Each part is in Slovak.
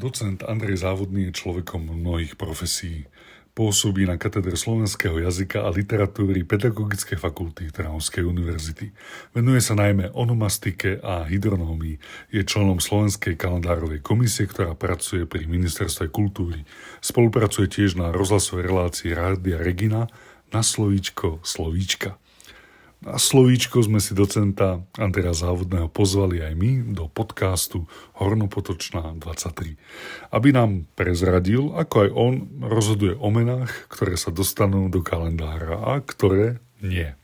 Docent Andrej Závodný je človekom mnohých profesí. Pôsobí na katedre slovenského jazyka a literatúry Pedagogickej fakulty Trnavskej univerzity. Venuje sa najmä onomastike a hydronómii. Je členom Slovenskej kalendárovej komisie, ktorá pracuje pri Ministerstve kultúry. Spolupracuje tiež na rozhlasovej relácii Rádia Regina na slovíčko Slovíčka. Na slovíčko sme si docenta Andrea Závodného pozvali aj my do podcastu Hornopotočná 23, aby nám prezradil, ako aj on rozhoduje o menách, ktoré sa dostanú do kalendára a ktoré nie.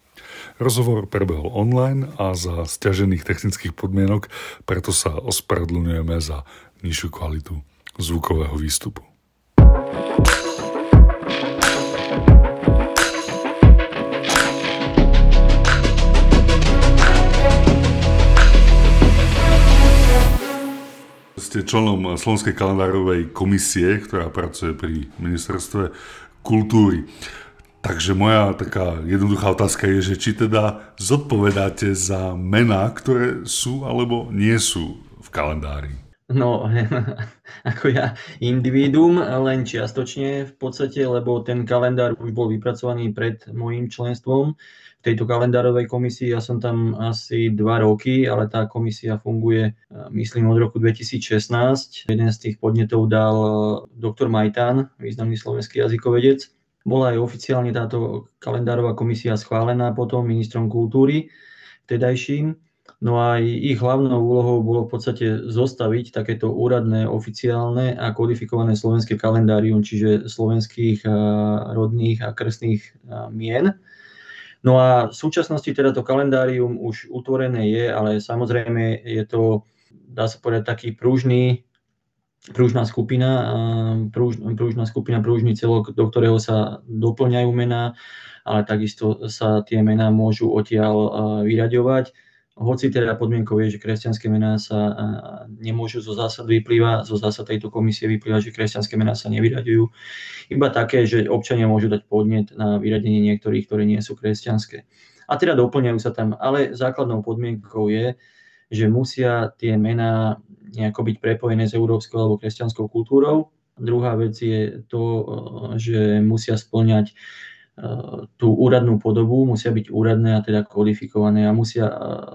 Rozhovor prebehol online a za stiažených technických podmienok, preto sa ospravedlňujeme za nižšiu kvalitu zvukového výstupu. Ste členom Slovenskej kalendárovej komisie, ktorá pracuje pri ministerstve kultúry. Takže moja taká jednoduchá otázka je, že či teda zodpovedáte za mená, ktoré sú alebo nie sú v kalendári. No, ako ja individuum, len čiastočne v podstate, lebo ten kalendár už bol vypracovaný pred môjim členstvom tejto kalendárovej komisii. Ja som tam asi dva roky, ale tá komisia funguje, e, myslím, od roku 2016. Jeden z tých podnetov dal e, doktor Majtán, významný slovenský jazykovedec. Bola aj oficiálne táto kalendárová komisia schválená potom ministrom kultúry vtedajším. No a ich hlavnou úlohou bolo v podstate zostaviť takéto úradné, oficiálne a kodifikované slovenské kalendárium, čiže slovenských rodných a krstných mien. No a v súčasnosti teda to kalendárium už utvorené je, ale samozrejme je to, dá sa povedať, taký prúžný, prúžná skupina, prúž, prúžná skupina, prúžný celok, do ktorého sa doplňajú mená, ale takisto sa tie mená môžu odtiaľ vyraďovať hoci teda podmienkou je, že kresťanské mená sa nemôžu zo zásad vyplýva, zo zásad tejto komisie vyplýva, že kresťanské mená sa nevyraďujú. Iba také, že občania môžu dať podnet na vyradenie niektorých, ktoré nie sú kresťanské. A teda doplňajú sa tam, ale základnou podmienkou je, že musia tie mená nejako byť prepojené s európskou alebo kresťanskou kultúrou. Druhá vec je to, že musia splňať tú úradnú podobu, musia byť úradné a teda kodifikované a musia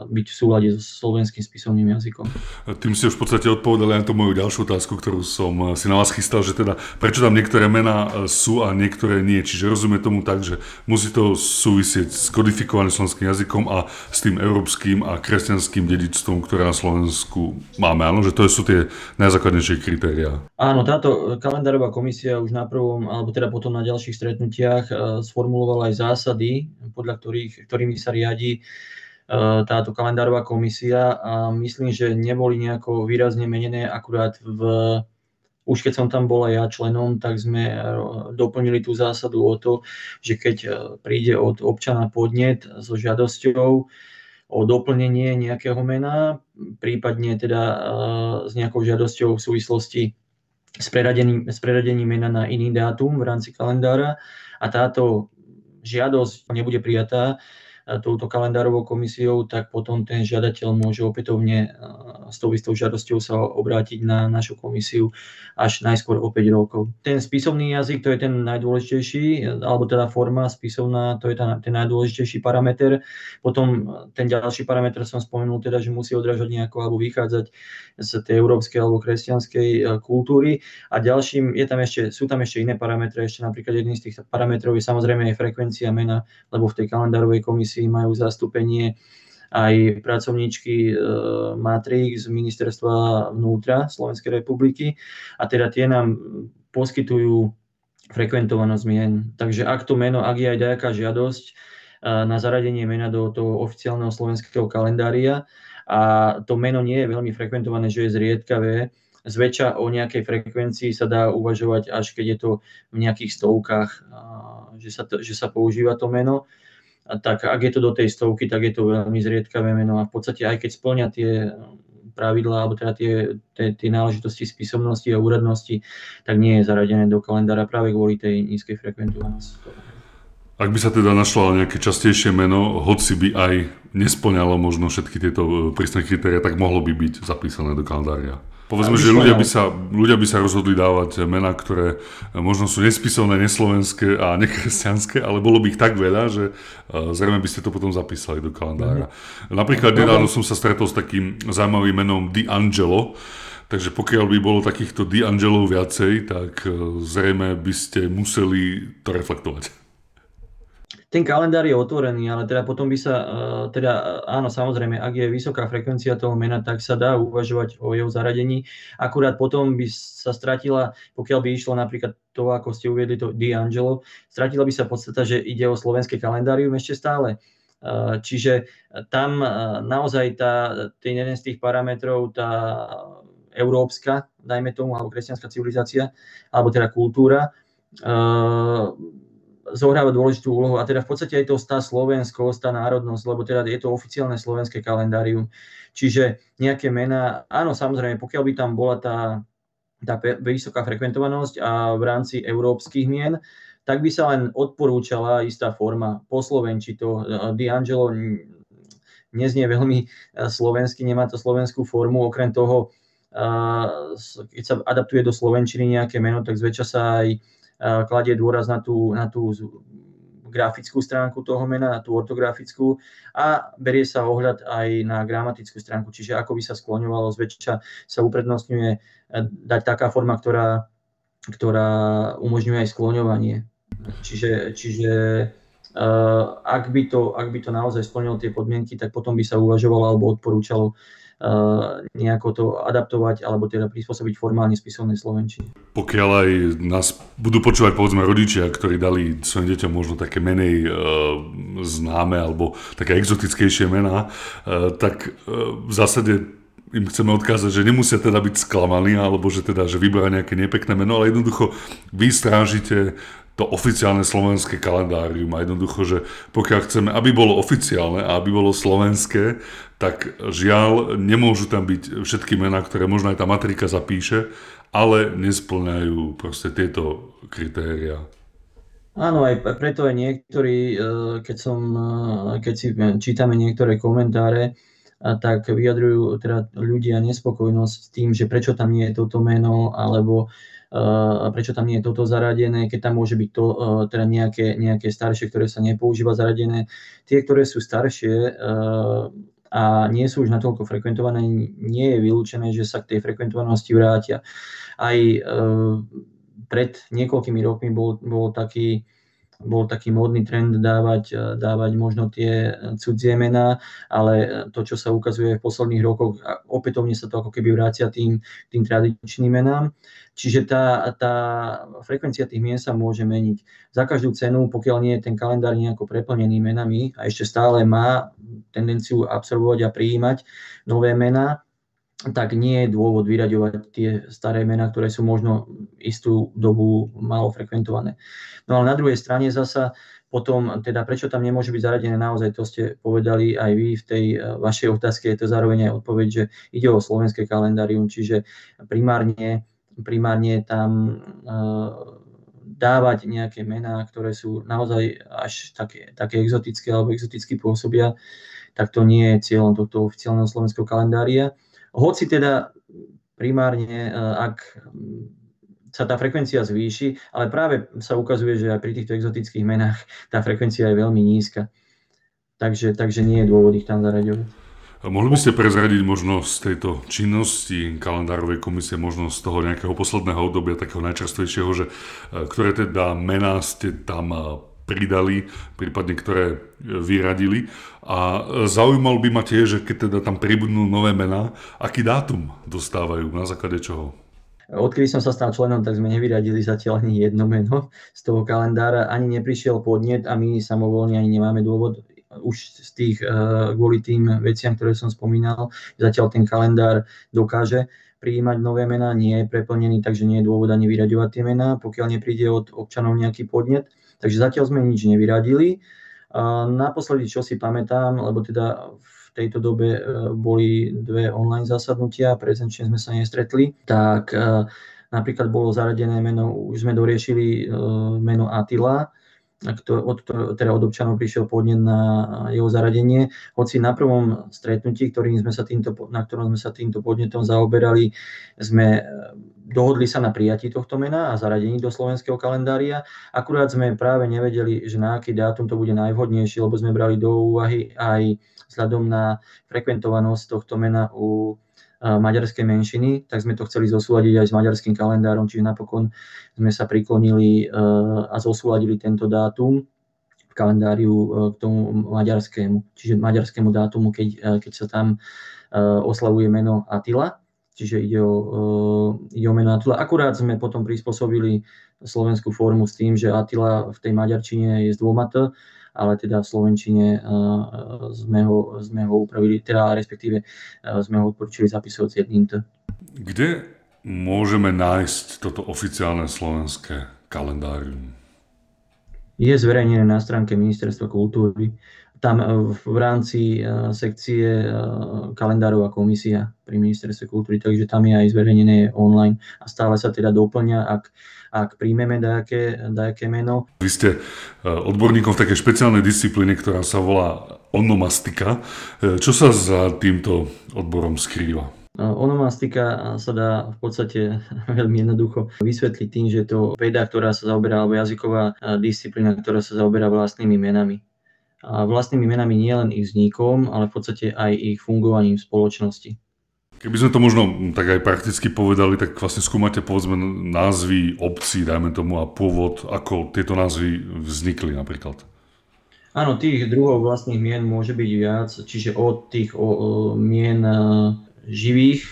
byť v súlade so slovenským spisovným jazykom. Tým ste už v podstate odpovedali na tú moju ďalšiu otázku, ktorú som si na vás chystal, že teda prečo tam niektoré mená sú a niektoré nie. Čiže rozumie tomu tak, že musí to súvisieť s kodifikovaným slovenským jazykom a s tým európskym a kresťanským dedičstvom, ktoré na Slovensku máme. Áno, že to sú tie najzákladnejšie kritériá. Áno, táto kalendárová komisia už na prvom, alebo teda potom na ďalších stretnutiach sformuloval aj zásady, podľa ktorých, ktorými sa riadi e, táto kalendárová komisia. A myslím, že neboli nejako výrazne menené, akurát v, už keď som tam bola ja členom, tak sme e, doplnili tú zásadu o to, že keď e, príde od občana podnet so žiadosťou o doplnenie nejakého mena, prípadne teda s nejakou žiadosťou v súvislosti s preradením, s preradením mena na iný dátum v rámci kalendára, a táto žiadosť nebude prijatá, touto kalendárovou komisiou, tak potom ten žiadateľ môže opätovne s tou istou žiadosťou sa obrátiť na našu komisiu až najskôr o 5 rokov. Ten spisovný jazyk, to je ten najdôležitejší, alebo teda forma spisovná, to je ten najdôležitejší parameter. Potom ten ďalší parameter som spomenul teda, že musí odrážať nejako alebo vychádzať z tej európskej alebo kresťanskej kultúry. A ďalším je tam ešte, sú tam ešte iné parametre, ešte napríklad jedným z tých parametrov je samozrejme aj frekvencia mena, lebo v tej kalendárovej komisii komisii majú zastúpenie aj pracovníčky e, Matrix z ministerstva vnútra Slovenskej republiky a teda tie nám poskytujú frekventovanosť mien. Takže ak to meno, ak je aj nejaká žiadosť e, na zaradenie mena do toho oficiálneho slovenského kalendária a to meno nie je veľmi frekventované, že je zriedkavé, zväčša o nejakej frekvencii sa dá uvažovať, až keď je to v nejakých stovkách, že sa, to, že sa používa to meno tak ak je to do tej stovky, tak je to veľmi zriedkavé meno a v podstate aj keď splňa tie pravidlá alebo teda tie, tie, tie náležitosti spisovnosti a úradnosti, tak nie je zaradené do kalendára práve kvôli tej nízkej frekventovanosti. Ak by sa teda našlo nejaké častejšie meno, hoci by aj nesplňalo možno všetky tieto e, prísne kritéria, tak mohlo by byť zapísané do kalendária. Povedzme, že ľudia by, sa, ľudia by sa rozhodli dávať mená, ktoré možno sú nespisovné, neslovenské a nekresťanské, ale bolo by ich tak veľa, že zrejme by ste to potom zapísali do kalendára. Mm-hmm. Napríklad nedávno som sa stretol s takým zaujímavým menom Di Angelo, takže pokiaľ by bolo takýchto Di Angelov viacej, tak zrejme by ste museli to reflektovať ten kalendár je otvorený, ale teda potom by sa, eh, teda áno, samozrejme, ak je vysoká frekvencia toho mena, tak sa dá uvažovať o jeho zaradení. Akurát potom by sa stratila, pokiaľ by išlo napríklad to, ako ste uviedli, to D'Angelo, stratila by sa podstata, že ide o slovenské kalendárium ešte stále. Eh, čiže tam naozaj tá, ten jeden z tých parametrov, tá európska, dajme tomu, alebo kresťanská civilizácia, alebo teda kultúra, zohráva dôležitú úlohu a teda v podstate aj to stá Slovensko, stá národnosť, lebo teda je to oficiálne slovenské kalendárium. Čiže nejaké mená, áno, samozrejme, pokiaľ by tam bola tá, tá vysoká frekventovanosť a v rámci európskych mien, tak by sa len odporúčala istá forma po slovenči to. D'Angelo neznie veľmi e, slovensky, nemá to slovenskú formu, okrem toho, keď sa adaptuje do slovenčiny nejaké meno, tak zväčša sa aj kladie dôraz na tú, na tú grafickú stránku toho mena, na tú ortografickú a berie sa ohľad aj na gramatickú stránku, čiže ako by sa skloňovalo, zväčša sa uprednostňuje e, dať taká forma, ktorá, ktorá umožňuje aj skloňovanie. Čiže, čiže uh, ak, by to, ak by to naozaj splnilo tie podmienky, tak potom by sa uvažovalo alebo odporúčalo nejako to adaptovať alebo teda prispôsobiť formálne spisovnej slovenčine. Pokiaľ aj nás budú počúvať povedzme rodičia, ktorí dali svojim deťom možno také menej e, známe alebo také exotickejšie mená, e, tak e, v zásade im chceme odkázať, že nemusia teda byť sklamaní, alebo že teda, že vyberá nejaké nepekné meno, ale jednoducho vy strážite to oficiálne slovenské kalendárium a jednoducho, že pokiaľ chceme, aby bolo oficiálne a aby bolo slovenské, tak žiaľ nemôžu tam byť všetky mená, ktoré možno aj tá matrika zapíše, ale nesplňajú proste tieto kritéria. Áno, aj preto aj niektorí, e, keď, som, e, keď si čítame niektoré komentáre, tak vyjadrujú teda ľudia nespokojnosť s tým, že prečo tam nie je toto meno, alebo prečo tam nie je toto zaradené, keď tam môže byť to, teda nejaké, nejaké staršie, ktoré sa nepoužíva zaradené. Tie, ktoré sú staršie a nie sú už natoľko frekventované, nie je vylúčené, že sa k tej frekventovanosti vrátia. Aj pred niekoľkými rokmi bol, bol taký bol taký módny trend dávať, dávať možno tie cudzie mená, ale to, čo sa ukazuje v posledných rokoch, opätovne sa to ako keby vrácia tým, tým tradičným menám. Čiže tá, tá frekvencia tých mien sa môže meniť. Za každú cenu, pokiaľ nie je ten kalendár nejako preplnený menami a ešte stále má tendenciu absorbovať a prijímať nové mená, tak nie je dôvod vyraďovať tie staré mená, ktoré sú možno istú dobu málo frekventované. No ale na druhej strane zasa potom, teda prečo tam nemôže byť zaradené, naozaj to ste povedali aj vy v tej eh, vašej otázke, je to zároveň aj odpoveď, že ide o slovenské kalendárium, čiže primárne primárne tam eh, dávať nejaké mená, ktoré sú naozaj až také, také exotické alebo exoticky pôsobia, tak to nie je cieľom tohto oficiálneho slovenského kalendária. Hoci teda primárne, eh, ak sa tá frekvencia zvýši, ale práve sa ukazuje, že aj pri týchto exotických menách tá frekvencia je veľmi nízka. Takže, takže nie je dôvod ich tam zaraďovať. Mohli by ste prezradiť možno z tejto činnosti kalendárovej komisie, možno z toho nejakého posledného obdobia, takého najčerstvejšieho, že e, ktoré teda mená ste tam e, pridali, prípadne ktoré e, vyradili. A zaujímal by ma tiež, že keď teda tam pribudnú nové mená, aký dátum dostávajú, na základe čoho? Odkedy som sa stal členom, tak sme nevyradili zatiaľ ani jedno meno z toho kalendára, ani neprišiel podnet a my samovolne ani nemáme dôvod už z tých, eh, kvôli tým veciam, ktoré som spomínal, zatiaľ ten kalendár dokáže prijímať nové mená, nie je preplnený, takže nie je dôvod ani vyraďovať tie mená, pokiaľ nepríde od občanov nejaký podnet. Takže zatiaľ sme nič nevyradili. Naposledy, čo si pamätám, lebo teda v tejto dobe eh, boli dve online zasadnutia, prezenčne sme sa nestretli, tak eh, napríklad bolo zaradené meno, už sme doriešili meno Atila, od, teda od občanov prišiel podnet na jeho zaradenie. Hoci na prvom stretnutí, ktorým sme sa týmto, na ktorom sme sa týmto podnetom zaoberali, sme dohodli sa na prijatí tohto mena a zaradení do slovenského kalendária. Akurát sme práve nevedeli, že na aký dátum to bude najvhodnejšie, lebo sme brali do úvahy aj vzhľadom na frekventovanosť tohto mena u maďarskej menšiny, tak sme to chceli zosúľadiť aj s maďarským kalendárom, čiže napokon sme sa priklonili e, a zosúľadili tento dátum v kalendáriu e, k tomu maďarskému, čiže maďarskému dátumu, keď, e, keď sa tam oslavuje meno Atila, čiže ide o, ide o meno Atila. Akurát sme potom prispôsobili slovenskú formu s tým, že Atila v tej maďarčine je z dvoma T, ale teda v Slovenčine sme ho, sme ho upravili, teda respektíve sme ho odporúčili zapisovať s jedným T. Kde môžeme nájsť toto oficiálne slovenské kalendárium? Je zverejnené na stránke Ministerstva kultúry. Tam eh, v rámci sekcie kalendárová komisia pri Ministerstve kultúry, takže tam je aj zverejnené online a stále sa teda doplňa, ak ak príjmeme dajaké, dajaké meno. Vy ste e, odborníkom v takej špeciálnej disciplíne, ktorá sa volá onomastika. E, čo sa za týmto odborom skrýva? E, onomastika sa dá v podstate veľmi jednoducho vysvetliť tým, že to veda, ktorá sa zaoberá, alebo jazyková disciplína, ktorá sa zaoberá vlastnými menami. A vlastnými menami nielen ich vznikom, ale v podstate aj ich fungovaním v spoločnosti. Keby sme to možno tak aj prakticky povedali, tak vlastne skúmate povedzme názvy obcí, dajme tomu, a pôvod, ako tieto názvy vznikli napríklad. Áno, tých druhov vlastných mien môže byť viac, čiže od tých o, o, mien e, živých,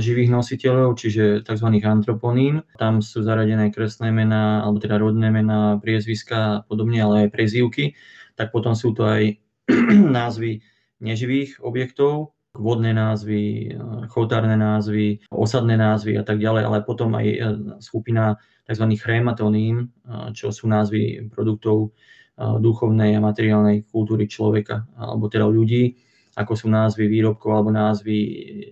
živých nositeľov, čiže tzv. antroponín. Tam sú zaradené kresné mená, alebo teda rodné mená, priezviska a podobne, ale aj prezývky. Tak potom sú to aj názvy neživých objektov, vodné názvy, chotárne názvy, osadné názvy a tak ďalej, ale potom aj e, skupina tzv. chrématonín, e, čo sú názvy produktov duchovnej a materiálnej kultúry človeka, alebo teda ľudí, ako sú názvy výrobkov alebo názvy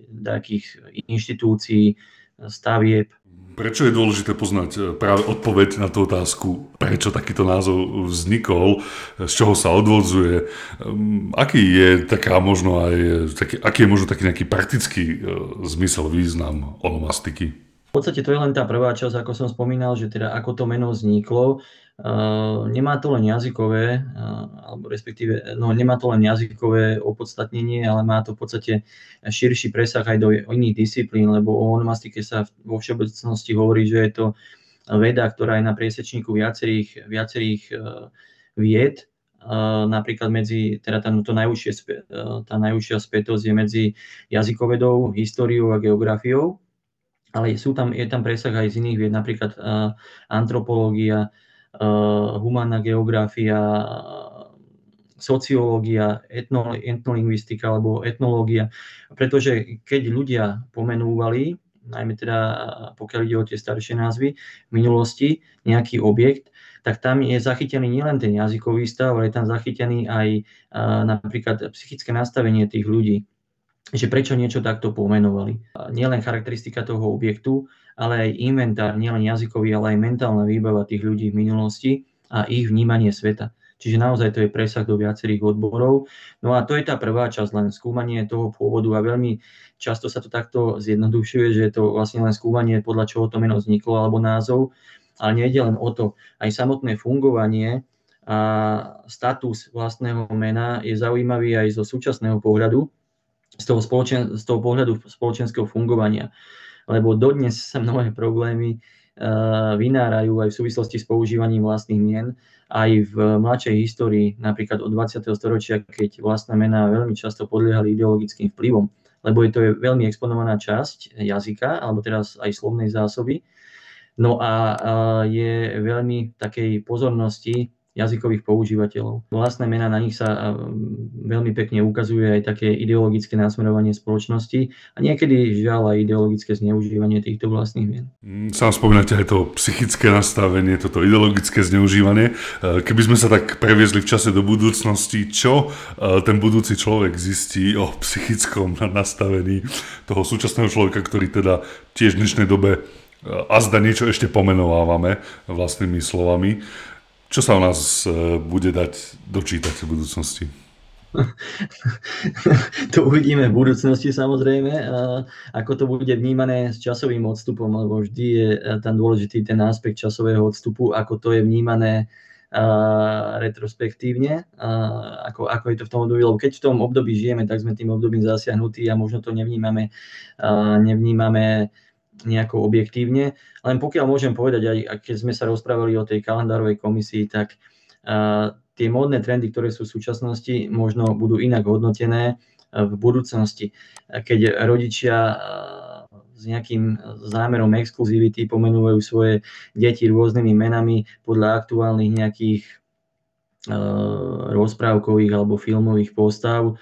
nejakých inštitúcií, stavieb, Prečo je dôležité poznať e, práve odpoveď na tú otázku, prečo takýto názov vznikol, z čoho sa odvodzuje, ehm, aký je taká možno aj, taký, aký je možno taký nejaký praktický e, zmysel, význam onomastiky? V podstate to je len tá prvá časť, ako som spomínal, že teda ako to meno vzniklo. Uh, nemá to len jazykové, uh, alebo respektíve, no nemá to len jazykové opodstatnenie, ale má to v podstate širší presah aj do iných disciplín, lebo o onomastike sa vo všeobecnosti hovorí, že je to veda, ktorá je na priesečníku viacerých, viacerých uh, vied, napríklad medzi, teda tá, to najúžšie, tá najúžšia spätosť je medzi jazykovedou, históriou a geografiou ale sú tam, je tam presah aj z iných vied, napríklad antropológia, humánna geografia, sociológia, etno, etnolingvistika alebo etnológia. Pretože keď ľudia pomenúvali, najmä teda pokiaľ ide o tie staršie názvy, v minulosti nejaký objekt, tak tam je zachytený nielen ten jazykový stav, ale je tam zachytený aj uh, napríklad psychické nastavenie tých ľudí že prečo niečo takto pomenovali. Nielen charakteristika toho objektu, ale aj inventár, nielen jazykový, ale aj mentálna výbava tých ľudí v minulosti a ich vnímanie sveta. Čiže naozaj to je presah do viacerých odborov. No a to je tá prvá časť, len skúmanie toho pôvodu a veľmi často sa to takto zjednodušuje, že je to vlastne len skúmanie, podľa čoho to meno vzniklo alebo názov, ale nejde len o to. Aj samotné fungovanie a status vlastného mena je zaujímavý aj zo súčasného pohľadu, z toho, spoločen, z toho pohľadu spoločenského fungovania. Lebo dodnes sa mnohé problémy uh, vynárajú aj v súvislosti s používaním vlastných mien, aj v mladšej histórii, napríklad od 20. storočia, keď vlastné mená veľmi často podliehali ideologickým vplyvom, lebo je to je veľmi exponovaná časť jazyka, alebo teraz aj slovnej zásoby. No a uh, je veľmi takej pozornosti jazykových používateľov. Vlastné mená na nich sa veľmi pekne ukazuje aj také ideologické násmerovanie spoločnosti a niekedy žiaľ aj ideologické zneužívanie týchto vlastných mien. Mm, sám spomínate aj to psychické nastavenie, toto ideologické zneužívanie. E, keby sme sa tak previezli v čase do budúcnosti, čo e, ten budúci človek zistí o psychickom nastavení toho súčasného človeka, ktorý teda tiež v dnešnej dobe e, zda niečo ešte pomenovávame vlastnými slovami. Čo sa o nás e, bude dať dočítať v budúcnosti? to uvidíme v budúcnosti samozrejme, ako to bude vnímané s časovým odstupom, lebo vždy je e, ten dôležitý ten aspekt časového odstupu, ako to je vnímané retrospektívne, ako, ako je to v tom období, lebo keď v tom období žijeme, tak sme tým obdobím zasiahnutí a možno to nevnímame, nevnímame nejako objektívne. Len pokiaľ môžem povedať, aj keď sme sa rozprávali o tej kalendárovej komisii, tak tie módne trendy, ktoré sú v súčasnosti, možno budú inak hodnotené v budúcnosti. Keď rodičia s nejakým zámerom exkluzivity pomenúvajú svoje deti rôznymi menami podľa aktuálnych nejakých rozprávkových alebo filmových postav,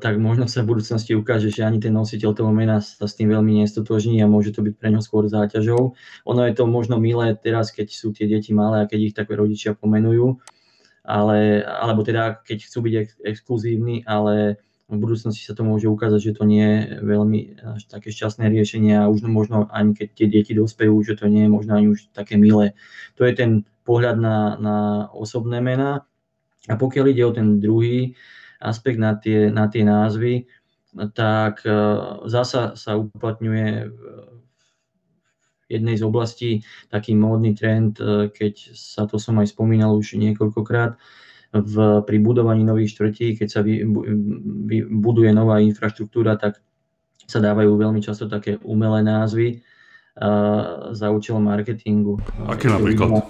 tak možno sa v budúcnosti ukáže, že ani ten nositeľ toho mena sa s tým veľmi nestotožní a môže to byť pre ňo skôr záťažou. Ono je to možno milé teraz, keď sú tie deti malé a keď ich také rodičia pomenujú, ale, alebo teda keď chcú byť ex- exkluzívni, ale v budúcnosti sa to môže ukázať, že to nie je veľmi až také šťastné riešenie a už možno ani keď tie deti dospejú, že to nie je možno ani už také milé. To je ten pohľad na, na osobné mená. A pokiaľ ide o ten druhý aspekt na tie, na tie názvy, tak e, zasa sa uplatňuje v jednej z oblastí taký módny trend, e, keď sa to som aj spomínal už niekoľkokrát, v, pri budovaní nových štvrtí, keď sa vy, vy, buduje nová infraštruktúra, tak sa dávajú veľmi často také umelé názvy uh, za účelom marketingu. Aké napríklad?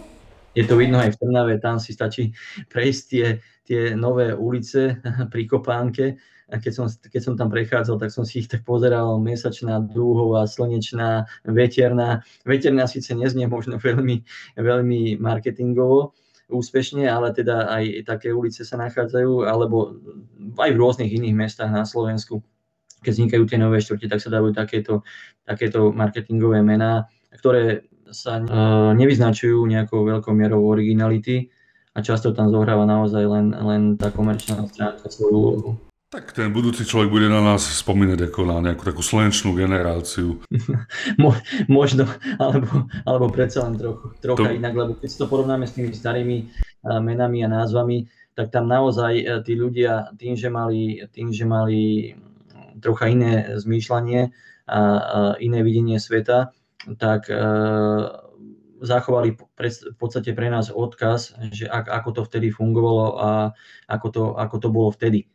Je to vidno aj v Trnave, tam si stačí prejsť tie, tie nové ulice pri Kopánke, a keď som, keď som tam prechádzal, tak som si ich tak pozeral, mesačná, dúhová, slnečná, veterná. Veterná síce neznie možno veľmi, veľmi marketingovo, úspešne, ale teda aj také ulice sa nachádzajú, alebo aj v rôznych iných mestách na Slovensku. Keď vznikajú tie nové štvrte, tak sa dávajú takéto, takéto marketingové mená, ktoré sa uh, nevyznačujú nejakou veľkou mierou originality a často tam zohráva naozaj len, len tá komerčná stránka svoju úlohu. Tak ten budúci človek bude na nás spomínať ako na nejakú takú slnečnú generáciu. Mo, možno, alebo, alebo predsa len trochu, trocha to... inak, lebo keď si to porovnáme s tými starými menami a názvami, tak tam naozaj e, tí ľudia tým, že mali, tým, že mali trocha iné zmýšľanie a, a iné videnie sveta, tak e, zachovali v podstate pre nás odkaz, že ak, ako to vtedy fungovalo a ako to, ako to bolo vtedy.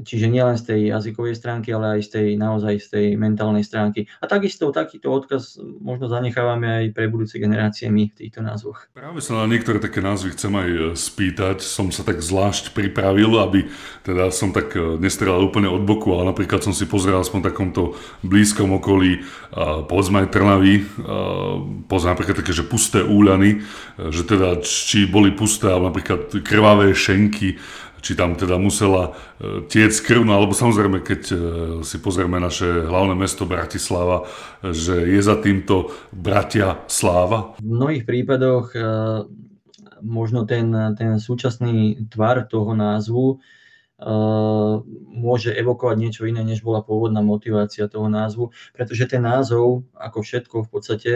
Čiže nielen z tej jazykovej stránky, ale aj z tej naozaj z tej mentálnej stránky. A takisto takýto odkaz možno zanechávame aj pre budúce generácie my v týchto názvoch. Práve sa na niektoré také názvy chcem aj e, spýtať. Som sa tak zvlášť pripravil, aby teda som tak e, nestreľal úplne od boku, ale napríklad som si pozrel aspoň v takomto blízkom okolí povedzme aj Trnavy, povedzme napríklad také, že pusté úľany, e, že teda či boli pusté, alebo napríklad krvavé šenky, či tam teda musela e, tiec krv, no alebo samozrejme, keď e, si pozrieme naše hlavné mesto Bratislava, že je za týmto bratia Sláva? V mnohých prípadoch e, možno ten, ten súčasný tvar toho názvu môže evokovať niečo iné, než bola pôvodná motivácia toho názvu, pretože ten názov, ako všetko v podstate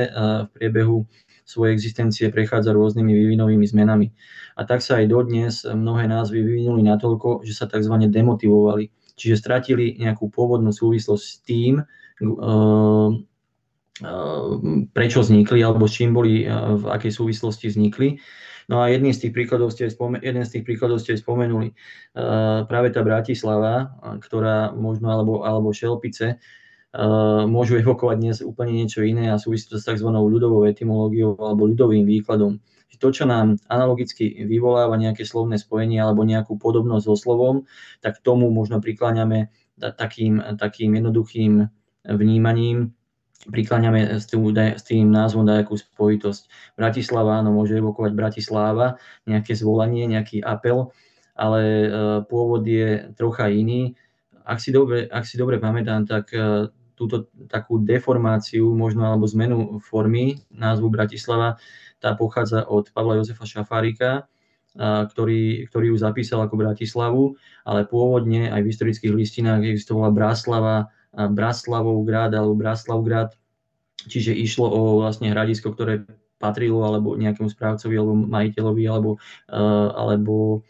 v priebehu svojej existencie prechádza rôznymi vývinovými zmenami. A tak sa aj dodnes mnohé názvy vyvinuli natoľko, že sa tzv. demotivovali. Čiže stratili nejakú pôvodnú súvislosť s tým, uh, prečo vznikli alebo s čím boli, v akej súvislosti vznikli. No a jedným z tých príkladov ste, spomen- jeden z tých príkladov ste spomenuli. Práve tá Bratislava, ktorá možno, alebo, alebo Šelpice, môžu evokovať dnes úplne niečo iné a súvisí to s tzv. ľudovou etymológiou alebo ľudovým výkladom to, čo nám analogicky vyvoláva nejaké slovné spojenie alebo nejakú podobnosť so slovom, tak tomu možno prikláňame takým, takým jednoduchým vnímaním, prikláňame s tým, s tým názvom nejakú spojitosť. Bratislava, áno, môže evokovať Bratislava, nejaké zvolanie, nejaký apel, ale e, pôvod je trocha iný. Ak si dobre, ak si dobre pamätám, tak e, túto takú deformáciu možno alebo zmenu formy názvu Bratislava tá pochádza od Pavla Jozefa Šafárika, ktorý, ktorý ju zapísal ako Bratislavu, ale pôvodne aj v historických listinách existovala Braslava, Braslavov grad alebo Braslavgrad, čiže išlo o vlastne hradisko, ktoré patrilo alebo nejakému správcovi alebo majiteľovi alebo, alebo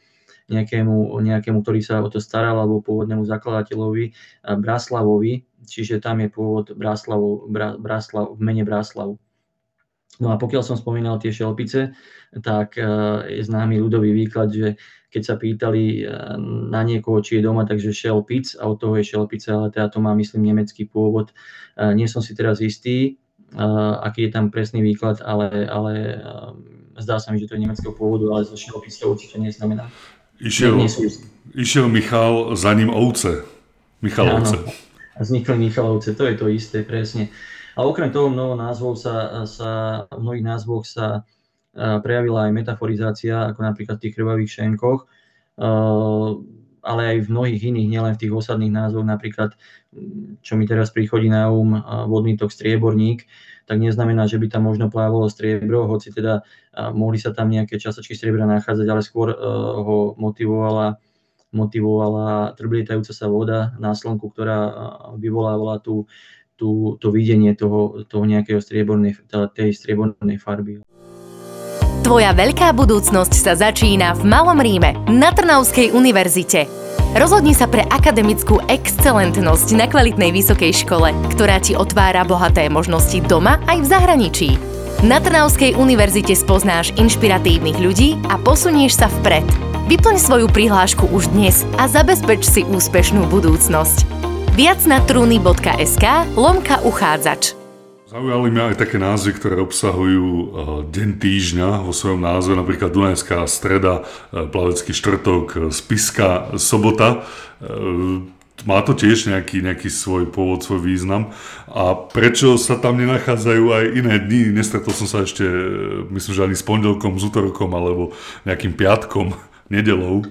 nejakému, nejakému, ktorý sa o to staral, alebo pôvodnému zakladateľovi Braslavovi, čiže tam je pôvod Braslav, Braslav, v mene Braslav. No a pokiaľ som spomínal tie šelpice, tak je známy ľudový výklad, že keď sa pýtali na niekoho, či je doma, takže šelpic a od toho je šelpice, ale teda to má, myslím, nemecký pôvod. Nie som si teraz istý, aký je tam presný výklad, ale, ale zdá sa mi, že to je nemeckého pôvodu, ale zo šelpic to určite neznamená. Išiel, išiel Michal, za ním ovce. Michalovce. Áno, vznikli Michalovce, to je to isté, presne. A okrem toho mnoho názvov sa, sa v mnohých názvoch sa prejavila aj metaforizácia, ako napríklad v tých krvavých šenkoch, ale aj v mnohých iných, nielen v tých osadných názvoch, napríklad, čo mi teraz príchodí na um, vodný tok Strieborník, tak neznamená, že by tam možno plávalo striebro, hoci teda mohli sa tam nejaké častočky striebra nachádzať, ale skôr e, ho motivovala motivovala trblietajúca sa voda na slnku, ktorá vyvolávala tú, tú, to videnie toho, toho nejakého striebornej, tej striebornej farby. Tvoja veľká budúcnosť sa začína v Malom Ríme na Trnavskej univerzite. Rozhodni sa pre akademickú excelentnosť na kvalitnej vysokej škole, ktorá ti otvára bohaté možnosti doma aj v zahraničí. Na Trnavskej univerzite spoznáš inšpiratívnych ľudí a posunieš sa vpred. Vyplň svoju prihlášku už dnes a zabezpeč si úspešnú budúcnosť. Viac na truny.sk lomka uchádzač. Zaujali ma aj také názvy, ktoré obsahujú uh, deň týždňa vo svojom názve, napríklad Dunajská streda, uh, plavecký štvrtok, uh, spiska sobota. Má to tiež nejaký, nejaký svoj pôvod, svoj význam. A prečo sa tam nenachádzajú aj iné dni? Nestretol som sa ešte, myslím, že ani s pondelkom, s útorkom alebo nejakým piatkom, nedelou.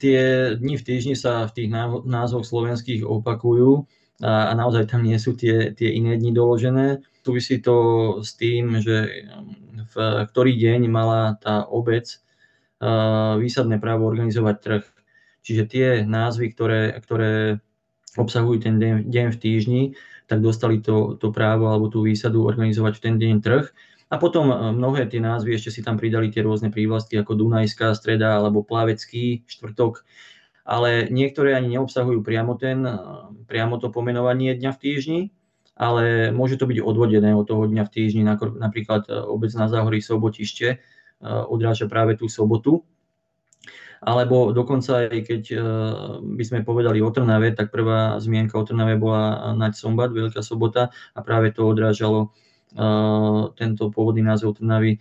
Tie dni v týždni sa v tých názvoch slovenských opakujú a, a naozaj tam nie sú tie, tie iné dni doložené. Súvisí to s tým, že v ktorý deň mala tá obec výsadné právo organizovať trh. Čiže tie názvy, ktoré, ktoré obsahujú ten deň, deň v týždni, tak dostali to, to právo alebo tú výsadu organizovať v ten deň trh. A potom mnohé tie názvy, ešte si tam pridali tie rôzne prívlastky ako Dunajská streda alebo Plavecký štvrtok. Ale niektoré ani neobsahujú priamo, ten, priamo to pomenovanie dňa v týždni, ale môže to byť odvodené od toho dňa v týždni, napríklad e, obec na Záhorí Sobotište e, odráža práve tú sobotu, alebo dokonca aj keď e, by sme povedali o Trnave, tak prvá zmienka o Trnave bola Naď Sombat, Veľká sobota a práve to odrážalo tento pôvodný názov Trnavy,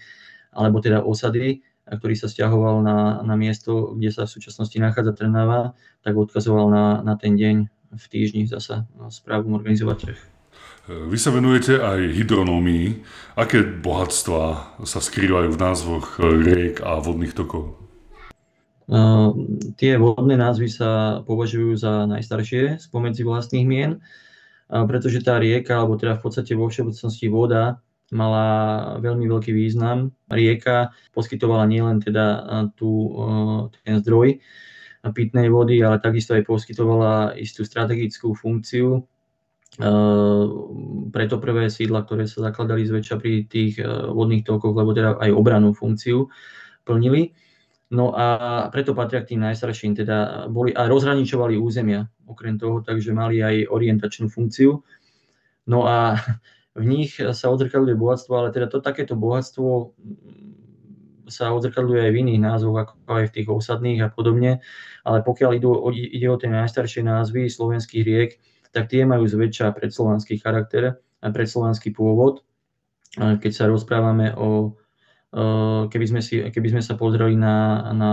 alebo teda osady ktorý sa stiahoval na, na miesto, kde sa v súčasnosti nachádza Trnava, tak odkazoval na, na ten deň v týždni zasa správu organizovať trh. Vy sa venujete aj hydronómii. Aké bohatstva sa skrývajú v názvoch riek a vodných tokov? Uh, tie vodné názvy sa považujú za najstaršie spomedzi vlastných mien, pretože tá rieka, alebo teda v podstate vo všeobecnosti voda, mala veľmi veľký význam. Rieka poskytovala nielen teda tú, ten zdroj pitnej vody, ale takisto aj poskytovala istú strategickú funkciu. Preto prvé sídla, ktoré sa zakladali zväčša pri tých vodných tokoch, lebo teda aj obranú funkciu plnili. No a preto patria k tým najstarším, teda boli a rozhraničovali územia okrem toho, takže mali aj orientačnú funkciu. No a v nich sa odzrkadľuje bohatstvo, ale teda to takéto bohatstvo sa odzrkadľuje aj v iných názvoch, ako aj v tých osadných a podobne, ale pokiaľ idú, ide o tie najstaršie názvy slovenských riek, tak tie majú zväčša predslovanský charakter a predslovanský pôvod. Keď sa rozprávame o, keby sme, si, keby sme sa pozreli na, na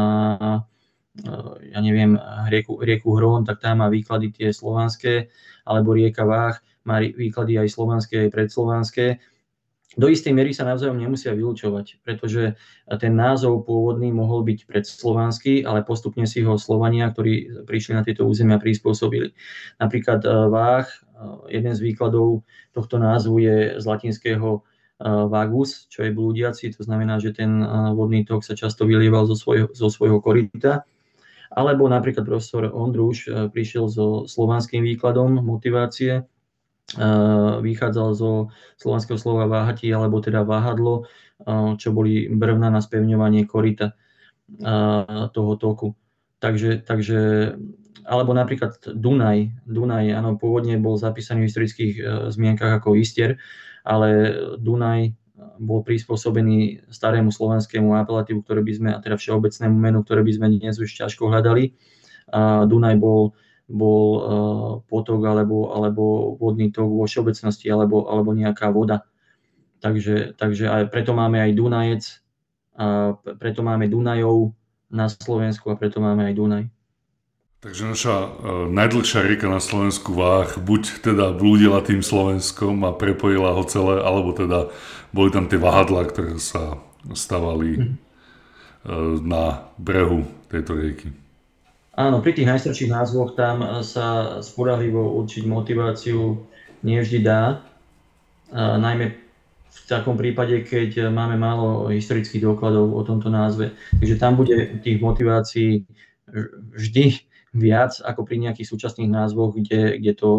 ja neviem, rieku, rieku Hron, tak tam má výklady tie slovanské, alebo rieka Váh, má výklady aj slovanské, aj predslovanské. Do istej miery sa navzájom nemusia vylúčovať, pretože ten názov pôvodný mohol byť predslovanský, ale postupne si ho Slovania, ktorí prišli na tieto územia, prispôsobili. Napríklad eh, Váh, eh, jeden z výkladov tohto názvu je z latinského eh, vagus, čo je blúdiaci, to znamená, že ten vodný tok sa často vylieval zo svojho, zo svojho korita. Alebo napríklad profesor Ondruš prišiel so slovanským výkladom motivácie, vychádzal zo slovanského slova váhati, alebo teda váhadlo, čo boli brvna na spevňovanie korita toho toku. Takže, takže alebo napríklad Dunaj. Dunaj, áno, pôvodne bol zapísaný v historických e, zmienkach ako Istier, ale Dunaj bol prispôsobený starému slovenskému apelatívu, ktoré by sme, a teda všeobecnému menu, ktoré by sme dnes už ťažko hľadali. A Dunaj bol bol uh, potok alebo, alebo vodný tok vo všeobecnosti alebo, alebo nejaká voda. Takže, takže aj preto máme aj Dunajec, a preto máme Dunajov na Slovensku a preto máme aj Dunaj. Takže naša uh, najdlhšia rieka na Slovensku Vách buď teda blúdila tým Slovenskom a prepojila ho celé, alebo teda boli tam tie vahadla, ktoré sa stavali uh, na brehu tejto rieky. Áno, pri tých najstarších názvoch tam sa sporahlivo určiť motiváciu nevždy dá, a najmä v takom prípade, keď máme málo historických dokladov o tomto názve. Takže tam bude tých motivácií vždy viac ako pri nejakých súčasných názvoch, kde, kde to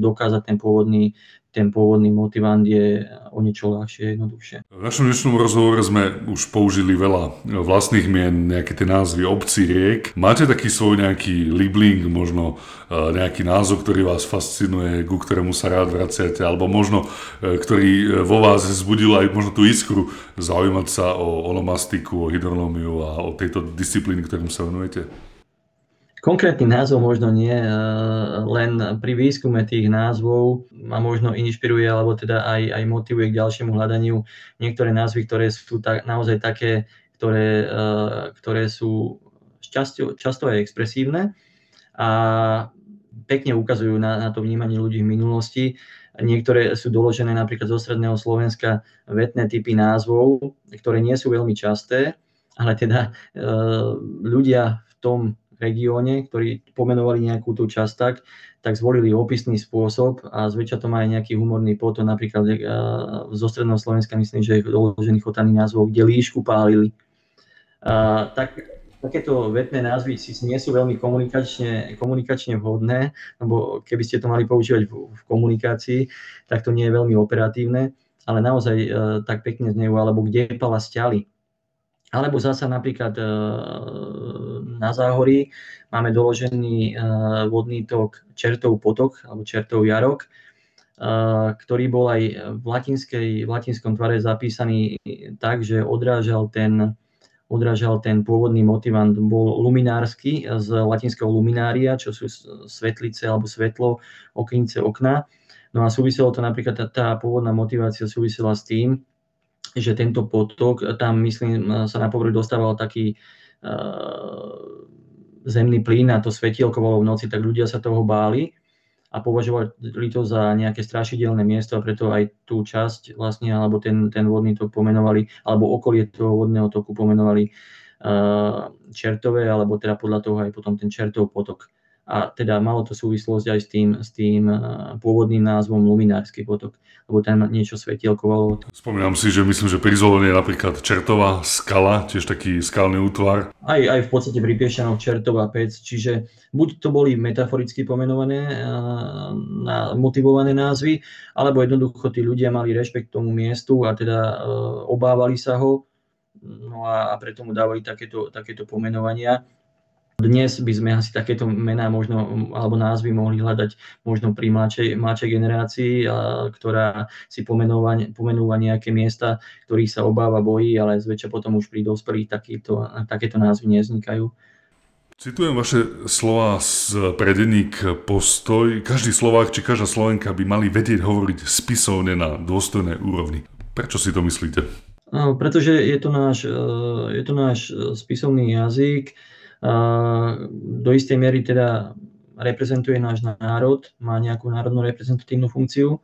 dokázať ten pôvodný ten pôvodný motivant je o niečo ľahšie, jednoduchšie. V našom dnešnom rozhovore sme už použili veľa vlastných mien, nejaké tie názvy obcí, riek. Máte taký svoj nejaký libling, možno e, nejaký názov, ktorý vás fascinuje, ku ktorému sa rád vraciate, alebo možno, e, ktorý e, vo vás zbudil aj možno tú iskru zaujímať sa o onomastiku, o hydronómiu a o tejto disciplíny, ktorým sa venujete? Konkrétny názov možno nie, eh, len pri výskume tých názvov ma možno inšpiruje alebo teda aj, aj motivuje k ďalšiemu hľadaniu niektoré názvy, ktoré sú tak, naozaj také, ktoré, eh, ktoré sú často, často aj expresívne a pekne ukazujú na, na to vnímanie ľudí v minulosti. Niektoré sú doložené napríklad zo stredného Slovenska vetné typy názvov, ktoré nie sú veľmi časté, ale teda e, ľudia v tom regióne, ktorí pomenovali nejakú tú časť tak, tak zvolili opisný spôsob a zväčša to má aj nejaký humorný potom, napríklad uh, zo stredného Slovenska myslím, že je doložený chotaný názvov, kde líšku pálili. Uh, tak, takéto vetné názvy si nie sú veľmi komunikačne, komunikačne vhodné, lebo keby ste to mali používať v, v komunikácii, tak to nie je veľmi operatívne, ale naozaj uh, tak pekne znejú, alebo kde pala stiali alebo zasa napríklad e, na Záhorí máme doložený e, vodný tok Čertov potok alebo Čertov jarok, e, ktorý bol aj v, latinskej, v latinskom tvare zapísaný tak, že odrážal ten, odrážal ten pôvodný motivant, bol luminársky z latinského luminária, čo sú svetlice alebo svetlo, oknice, okna. No a súviselo to napríklad, tá, tá pôvodná motivácia súvisela s tým, že tento potok, tam myslím, sa na povrch dostával taký uh, zemný plyn a to svetielko bolo v noci, tak ľudia sa toho báli a považovali to za nejaké strašidelné miesto a preto aj tú časť vlastne, alebo ten, ten vodný tok pomenovali, alebo okolie toho vodného toku pomenovali uh, čertové, alebo teda podľa toho aj potom ten čertov potok a teda malo to súvislosť aj s tým, s tým eh, pôvodným názvom Luminársky potok, lebo tam niečo svetielkovalo. Spomínam si, že myslím, že pri je napríklad Čertová skala, tiež taký skalný útvar. Aj, aj v podstate pri Piešťanoch Čertová pec, čiže buď to boli metaforicky pomenované, eh, na motivované názvy, alebo jednoducho tí ľudia mali rešpekt tomu miestu a teda eh, obávali sa ho, no a, a preto mu dávali takéto, takéto pomenovania dnes by sme asi takéto mená možno, alebo názvy mohli hľadať možno pri mladšej, mladšej generácii, a, ktorá si pomenúva, pomenúva nejaké miesta, ktorých sa obáva, bojí, ale zväčša potom už pri dospelých takýto, takéto názvy neznikajú. Citujem vaše slova z predenník Postoj. Každý Slovák či každá Slovenka by mali vedieť hovoriť spisovne na dôstojnej úrovni. Prečo si to myslíte? No, pretože je to náš, e, je to náš e, spisovný jazyk, do istej miery teda reprezentuje náš národ, má nejakú národnú reprezentatívnu funkciu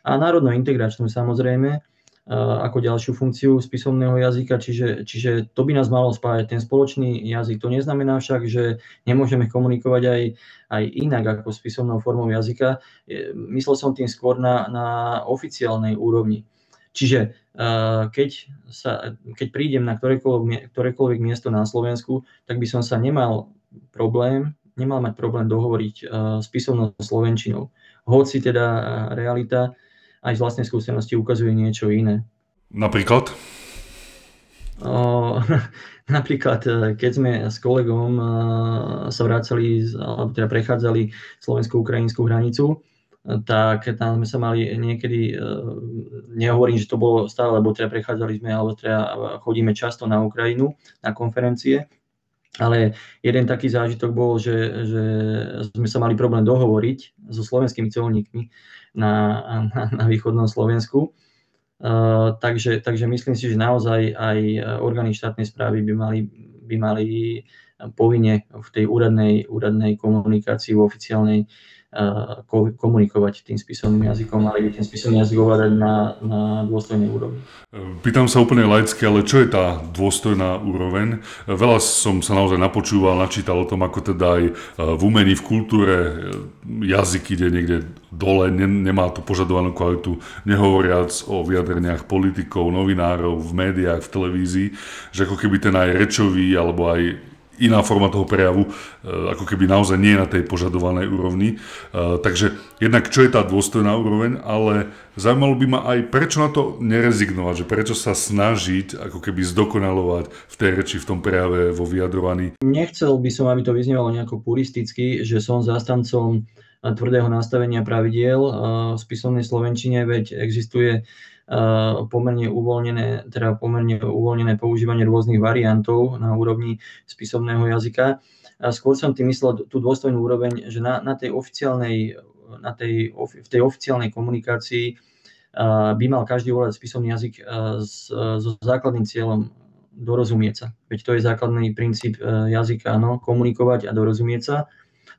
a národno-integračnú samozrejme ako ďalšiu funkciu spisovného jazyka, čiže, čiže to by nás malo spájať, ten spoločný jazyk. To neznamená však, že nemôžeme komunikovať aj, aj inak ako spisovnou formou jazyka. Myslel som tým skôr na, na oficiálnej úrovni. Čiže keď, sa, keď prídem na ktorékoľvek, ktorékoľvek miesto na Slovensku, tak by som sa nemal problém, nemal mať problém dohovoriť uh, s písomnou slovenčinou. hoci teda realita aj z vlastnej skúsenosti ukazuje niečo iné. Napríklad? O, napríklad, keď sme s kolegom sa vracali, alebo teda prechádzali slovensko-ukrajinskú hranicu, tak tam sme sa mali niekedy, e, nehovorím, že to bolo stále, lebo teda prechádzali sme, alebo teda chodíme často na Ukrajinu, na konferencie, ale jeden taký zážitok bol, že, že sme sa mali problém dohovoriť so slovenskými colníkmi na, na, na východnom Slovensku. Uh, takže, takže myslím si, že naozaj aj orgány štátnej správy by mali, by mali povinne v tej úradnej, úradnej komunikácii, v oficiálnej komunikovať tým spisovným jazykom, mali by ten spisovný jazyk ovládať na, na dôstojnej úrovni. Pýtam sa úplne laicky, ale čo je tá dôstojná úroveň? Veľa som sa naozaj napočúval, načítal o tom, ako teda aj v umení, v kultúre jazyk ide niekde dole, nemá tu požadovanú kvalitu, nehovoriac o vyjadreniach politikov, novinárov, v médiách, v televízii, že ako keby ten aj rečový alebo aj iná forma toho prejavu, e, ako keby naozaj nie na tej požadovanej úrovni. E, takže jednak čo je tá dôstojná úroveň, ale zaujímalo by ma aj prečo na to nerezignovať, že prečo sa snažiť ako keby zdokonalovať v tej reči, v tom prejave, vo vyjadrovaní. Nechcel by som, aby to vyznelo nejako puristicky, že som zástancom tvrdého nastavenia pravidiel e, v spisovnej slovenčine, veď existuje pomerne uvoľnené, teda pomerne uvoľnené používanie rôznych variantov na úrovni spisovného jazyka. A skôr som tým myslel tú dôstojnú úroveň, že na, na tej oficiálnej, na tej, v tej oficiálnej komunikácii by mal každý ovládať spisovný jazyk so základným cieľom dorozumieť sa. Veď to je základný princíp jazyka, áno, komunikovať a dorozumieť sa.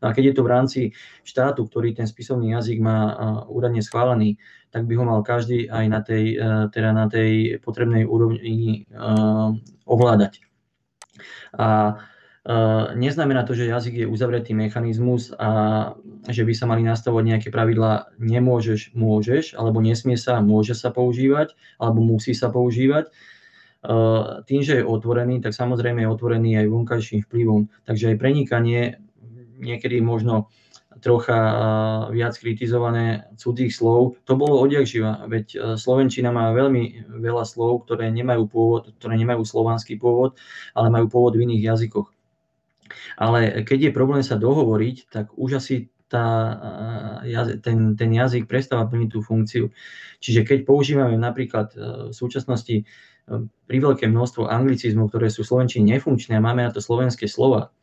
No a keď je to v rámci štátu, ktorý ten spisovný jazyk má úradne schválený, tak by ho mal každý aj na tej, e, teda na tej potrebnej úrovni e, ovládať. A e, neznamená to, že jazyk je uzavretý mechanizmus a že by sa mali nastavovať nejaké pravidlá nemôžeš, môžeš, alebo nesmie sa, môže sa používať, alebo musí sa používať. Tým, že je otvorený, tak samozrejme je otvorený aj vonkajším vplyvom. Takže aj prenikanie niekedy možno trocha viac kritizované cudzích slov. To bolo odjak živa, veď e, Slovenčina má veľmi veľa slov, ktoré nemajú pôvod, ktoré nemajú slovanský pôvod, ale majú pôvod v iných jazykoch. Ale keď je problém sa dohovoriť, tak už asi tá, ten, ten jazyk prestáva plniť tú funkciu. Čiže keď používame napríklad e, v súčasnosti e, pri veľké množstvo anglicizmov, ktoré sú v Slovenčine nefunkčné a máme na to slovenské slova,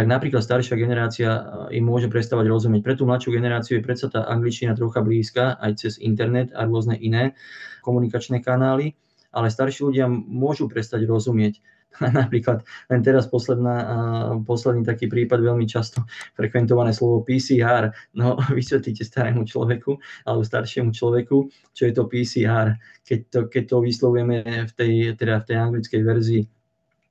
tak napríklad staršia generácia eh, im môže prestávať rozumieť. Pre tú mladšiu generáciu je predsa tá angličtina trocha blízka aj cez internet a rôzne iné komunikačné kanály, ale starší ľudia môžu prestať rozumieť. Napríklad len teraz posledná, eh, posledný taký prípad, veľmi často frekventované slovo PCR. No vysvetlíte starému človeku alebo staršiemu človeku, čo je to PCR, keď to, keď to vyslovujeme v tej, teda v tej anglickej verzii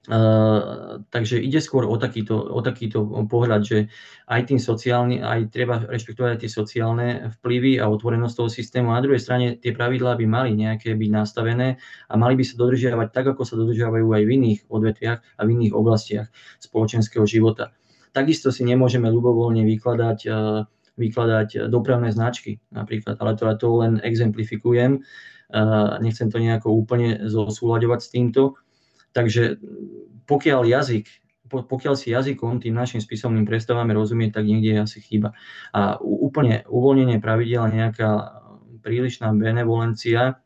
Takže ide skôr o takýto, o takýto pohľad, že aj tým sociálny, aj treba rešpektovať tie sociálne vplyvy a otvorenosť toho systému. A na druhej strane tie pravidlá by mali nejaké byť nastavené a mali by sa dodržiavať tak, ako sa dodržiavajú aj v iných odvetviach a v iných oblastiach spoločenského života. Takisto si nemôžeme ľubovoľne vykladať, vykladať dopravné značky napríklad, ale to, to len exemplifikujem. Nechcem to nejako úplne zosúľaďovať s týmto, Takže pokiaľ jazyk, pokiaľ si jazykom, tým našim spisovným prestávame rozumieť, tak niekde asi chyba. A úplne uvoľnenie pravidel, nejaká prílišná benevolencia,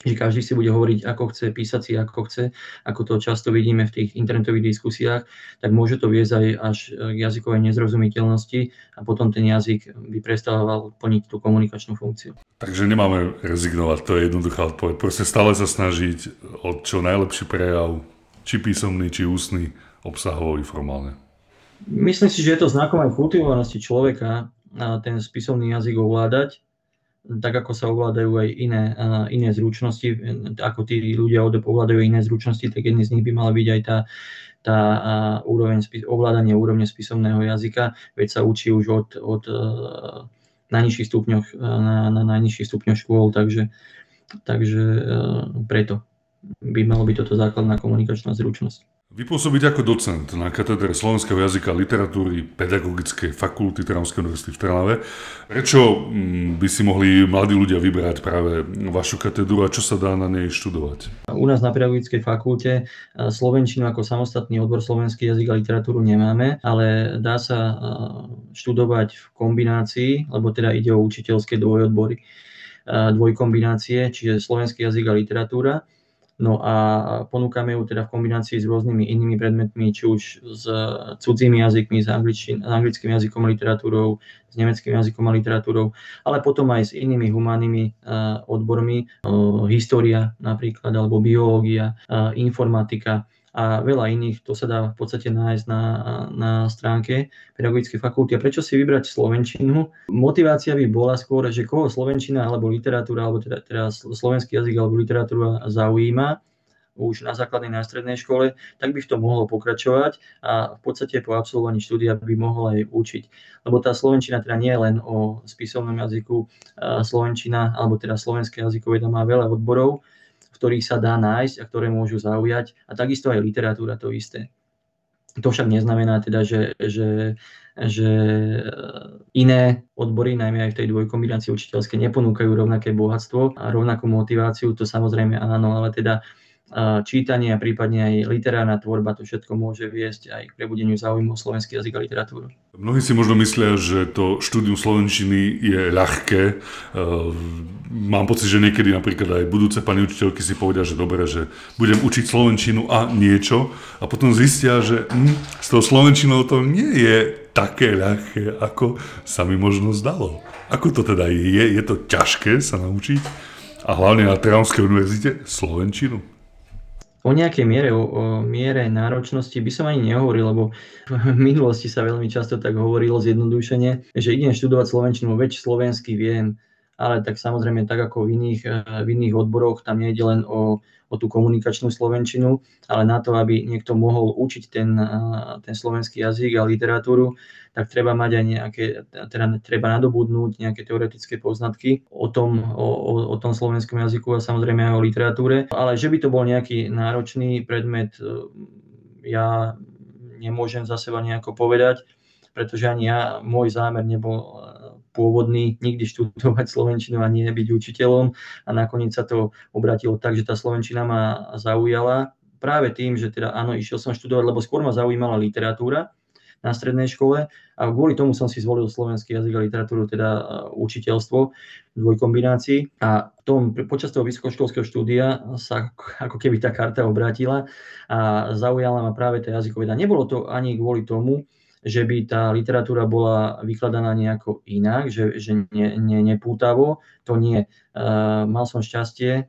že každý si bude hovoriť, ako chce, písať si, ako chce, ako to často vidíme v tých internetových diskusiách, tak môže to viesť aj až k jazykovej nezrozumiteľnosti a potom ten jazyk by prestával plniť tú komunikačnú funkciu. Takže nemáme rezignovať, to je jednoduchá odpoveď. Proste stále sa snažiť o čo najlepší prejav, či písomný, či ústny, obsahový, formálne. Myslím si, že je to znakom aj kultivovanosti človeka ten spisovný jazyk ovládať tak ako sa ovládajú aj iné, iné zručnosti, ako tí ľudia ovládajú iné zručnosti, tak jedný z nich by mala byť aj tá, tá úroveň, ovládanie úrovne spisovného jazyka, veď sa učí už od, od na nižších stupňoch, na, na najnižších stupňoch škôl, takže, takže preto by malo byť toto základná komunikačná zručnosť. Vy pôsobíte ako docent na katedre slovenského jazyka a literatúry Pedagogickej fakulty Trnavskej univerzity v Trnave. Prečo mm, by si mohli mladí ľudia vybrať práve vašu katedru a čo sa dá na nej študovať? U nás na Pedagogickej fakulte e, Slovenčinu ako samostatný odbor slovenský jazyk a literatúru nemáme, ale dá sa e, študovať v kombinácii, lebo teda ide o učiteľské dvojodbory, e, dvojkombinácie, čiže slovenský jazyk a literatúra No a ponúkame ju teda v kombinácii s rôznymi inými predmetmi, či už s cudzími jazykmi, s, s anglickým jazykom a literatúrou, s nemeckým jazykom a literatúrou, ale potom aj s inými humánnymi odbormi, história napríklad, alebo biológia, informatika a veľa iných, to sa dá v podstate nájsť na, na stránke pedagogickej fakulty. A prečo si vybrať Slovenčinu? Motivácia by bola skôr, že koho Slovenčina alebo literatúra, alebo teda, teda slovenský jazyk alebo literatúra zaujíma, už na základnej na strednej škole, tak by v tom mohlo pokračovať a v podstate po absolvovaní štúdia by mohol aj učiť. Lebo tá slovenčina teda nie je len o spisovnom jazyku, slovenčina alebo teda slovenské jazykové má veľa odborov, ktorých sa dá nájsť a ktoré môžu zaujať. A takisto aj literatúra to isté. To však neznamená teda, že, že, že iné odbory, najmä aj v tej dvojkombinácii učiteľskej, neponúkajú rovnaké bohatstvo a rovnakú motiváciu, to samozrejme áno, ale teda čítanie a prípadne aj literárna tvorba, to všetko môže viesť aj k prebudeniu záujmu o slovenský jazyk a literatúru. Mnohí si možno myslia, že to štúdium slovenčiny je ľahké. E, mám pocit, že niekedy napríklad aj budúce pani učiteľky si povedia, že dobre, že budem učiť slovenčinu a niečo a potom zistia, že hm, s tou slovenčinou to nie je také ľahké, ako sa mi možno zdalo. Ako to teda je? Je to ťažké sa naučiť? A hlavne na Trnavskej univerzite slovenčinu? O nejakej miere, o, o miere náročnosti by som ani nehovoril, lebo v minulosti sa veľmi často tak hovorilo zjednodušene, že idem študovať slovenčinu, veď slovensky viem, ale tak samozrejme tak ako v iných, v iných odboroch, tam nejde len o, o tú komunikačnú slovenčinu, ale na to, aby niekto mohol učiť ten, ten slovenský jazyk a literatúru, tak treba mať aj nejaké, teda treba nadobudnúť nejaké teoretické poznatky o tom, o, o, tom slovenskom jazyku a samozrejme aj o literatúre. Ale že by to bol nejaký náročný predmet, e, ja nemôžem za seba nejako povedať, pretože ani ja, môj zámer nebol pôvodný nikdy študovať slovenčinu a nie byť učiteľom. A nakoniec sa to obratilo tak, že tá slovenčina ma zaujala práve tým, že teda áno, išiel som študovať, lebo skôr ma zaujímala literatúra na strednej škole. A kvôli tomu som si zvolil slovenský jazyk a literatúru, teda e, učiteľstvo v dvojkombinácii a tom, počas toho vysokoškolského štúdia sa ako keby tá karta obrátila a zaujala ma práve tá jazykoveda. Nebolo to ani kvôli tomu, že by tá literatúra bola vykladaná nejako inak, že, že ne, ne, nepútavo, to nie. Uh, mal som šťastie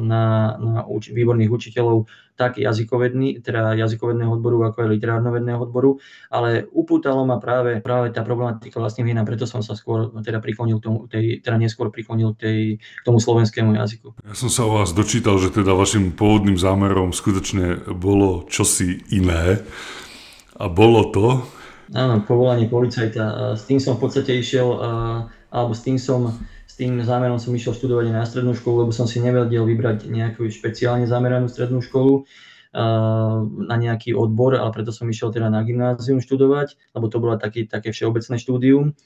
na, na uč, výborných učiteľov tak jazykovedný, teda jazykovedného odboru, ako aj literárnovedného odboru, ale upútalo ma práve, práve tá problematika vlastným vina, preto som sa skôr teda priklonil k tomu, tej, teda neskôr priklonil tej, k tomu slovenskému jazyku. Ja som sa o vás dočítal, že teda vašim pôvodným zámerom skutočne bolo čosi iné. A bolo to? Áno, povolanie policajta. S tým som v podstate išiel, alebo s tým som tým zámerom som išiel študovať na strednú školu, lebo som si nevedel vybrať nejakú špeciálne zameranú strednú školu na nejaký odbor, ale preto som išiel teda na gymnázium študovať, lebo to bolo taký, také všeobecné štúdium.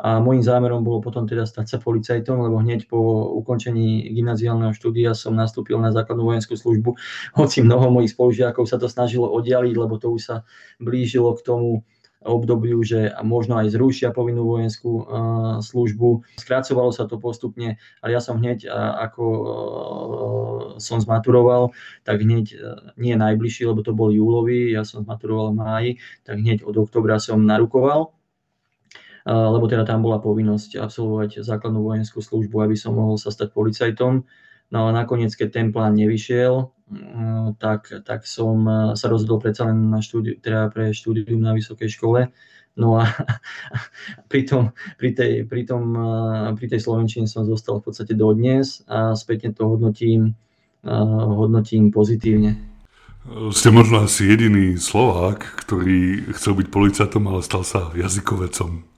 A môjim zámerom bolo potom teda stať sa policajtom, lebo hneď po ukončení gymnaziálneho štúdia som nastúpil na základnú vojenskú službu, hoci mnoho mojich spolužiakov sa to snažilo oddialiť, lebo to už sa blížilo k tomu obdobiu, že možno aj zrušia povinnú vojenskú službu. Skracovalo sa to postupne, ale ja som hneď, ako som zmaturoval, tak hneď nie najbližší, lebo to bol júlový, ja som zmaturoval v máji, tak hneď od oktobra som narukoval lebo teda tam bola povinnosť absolvovať základnú vojenskú službu, aby som mohol sa stať policajtom. No a nakoniec, keď ten plán nevyšiel, tak, tak som sa rozhodol predsa len na štúdiu, teda pre štúdium na vysokej škole. No a pri, tom, pri, tej, pri, tom, pri tej Slovenčine som zostal v podstate dodnes a spätne to hodnotím, hodnotím pozitívne. Ste možno asi jediný Slovák, ktorý chcel byť policajtom, ale stal sa jazykovecom.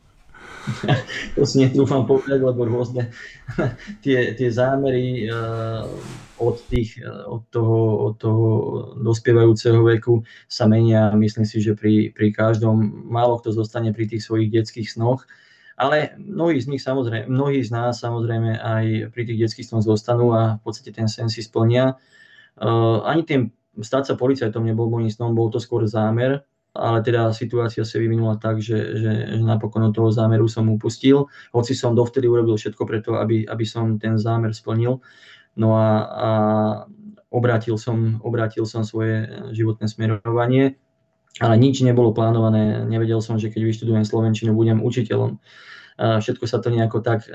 to si netrúfam povedať, lebo rôzne tie, tie zámery uh, od, tých, od, toho, od toho dospievajúceho veku sa menia. Myslím si, že pri, pri každom málo kto zostane pri tých svojich detských snoch, ale mnohí z nich samozrejme, mnohí z nás samozrejme aj pri tých detských snoch zostanú a v podstate ten sen si splnia. Uh, ani tým stať sa policajtom nebol môjim snom, bol to skôr zámer, ale teda situácia sa vyvinula tak, že, že, že napokon od toho zámeru som upustil, hoci som dovtedy urobil všetko preto, aby, aby som ten zámer splnil. No a, a obrátil, som, obrátil som svoje životné smerovanie, ale nič nebolo plánované. Nevedel som, že keď vyštudujem Slovenčinu, budem učiteľom. Všetko sa to nejako tak,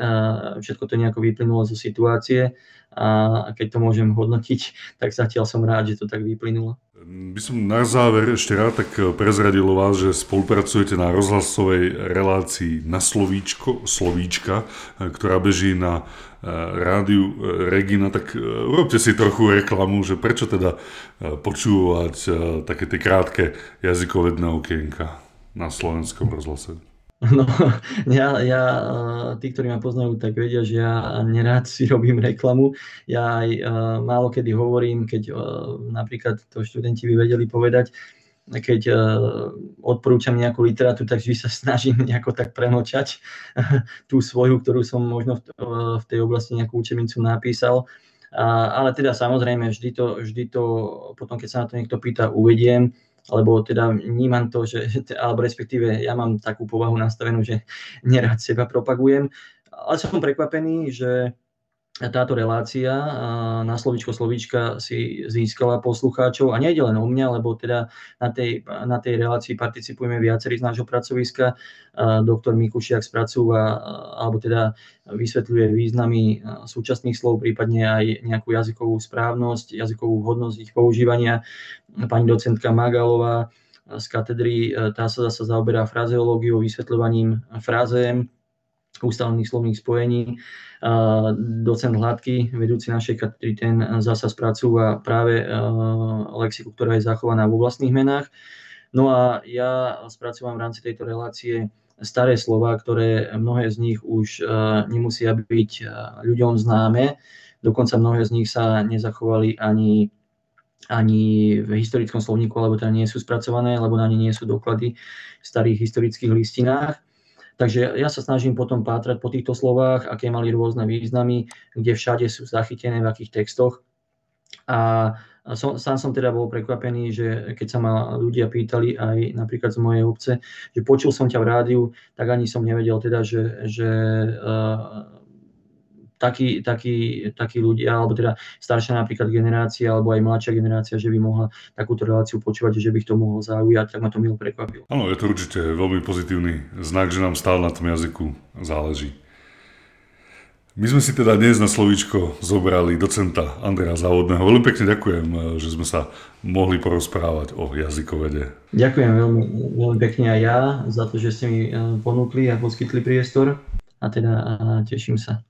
všetko to nejako vyplynulo zo situácie a keď to môžem hodnotiť, tak zatiaľ som rád, že to tak vyplynulo. By som na záver ešte rád tak prezradil vás, že spolupracujete na rozhlasovej relácii na Slovíčko, Slovíčka, ktorá beží na e, rádiu e, Regina, tak e, urobte si trochu reklamu, že prečo teda počúvať také tie krátke jazykovedné okienka na slovenskom rozhlase. No, ja, ja, tí, ktorí ma poznajú, tak vedia, že ja nerád si robím reklamu. Ja aj uh, málo kedy hovorím, keď uh, napríklad to študenti by vedeli povedať, keď odporúčam nejakú literatúru, tak vždy sa snažím nejako tak premlčať tú svoju, ktorú som možno v, tej oblasti nejakú učebnicu napísal. Ale teda samozrejme, vždy to, vždy to, potom keď sa na to niekto pýta, uvediem lebo teda vnímam to, že, alebo respektíve ja mám takú povahu nastavenú, že nerád seba propagujem, ale som prekvapený, že táto relácia na slovičko slovíčka si získala poslucháčov a nejde len o mňa, lebo teda na tej, na tej relácii participujeme viacerí z nášho pracoviska. Doktor Mikušiak spracúva, alebo teda vysvetľuje významy súčasných slov, prípadne aj nejakú jazykovú správnosť, jazykovú vhodnosť ich používania. Pani docentka Magalová z katedry, tá sa zase zaoberá frazeológiou, vysvetľovaním frázem, ústavných slovných spojení. Docent Hladký, vedúci našej katedry, ten zasa spracúva práve lexiku, ktorá je zachovaná vo vlastných menách. No a ja spracúvam v rámci tejto relácie staré slova, ktoré mnohé z nich už nemusia byť ľuďom známe. Dokonca mnohé z nich sa nezachovali ani ani v historickom slovníku, alebo teda nie sú spracované, alebo na ne nie sú doklady v starých historických listinách. Takže ja sa snažím potom pátrať po týchto slovách, aké mali rôzne významy, kde všade sú zachytené, v akých textoch. A som, sám som teda bol prekvapený, že keď sa ma ľudia pýtali aj napríklad z mojej obce, že počul som ťa v rádiu, tak ani som nevedel teda, že, že uh, takí, takí, takí ľudia, alebo teda staršia napríklad generácia, alebo aj mladšia generácia, že by mohla takúto reláciu počúvať, že by ich to mohlo zaujať, tak ma to milo prekvapilo. Áno, je to určite veľmi pozitívny znak, že nám stále na tom jazyku záleží. My sme si teda dnes na slovíčko zobrali docenta Andrea Závodného. Veľmi pekne ďakujem, že sme sa mohli porozprávať o jazykovede. Ďakujem veľmi, veľmi pekne aj ja za to, že ste mi eh, ponúkli a poskytli priestor a teda a teším sa.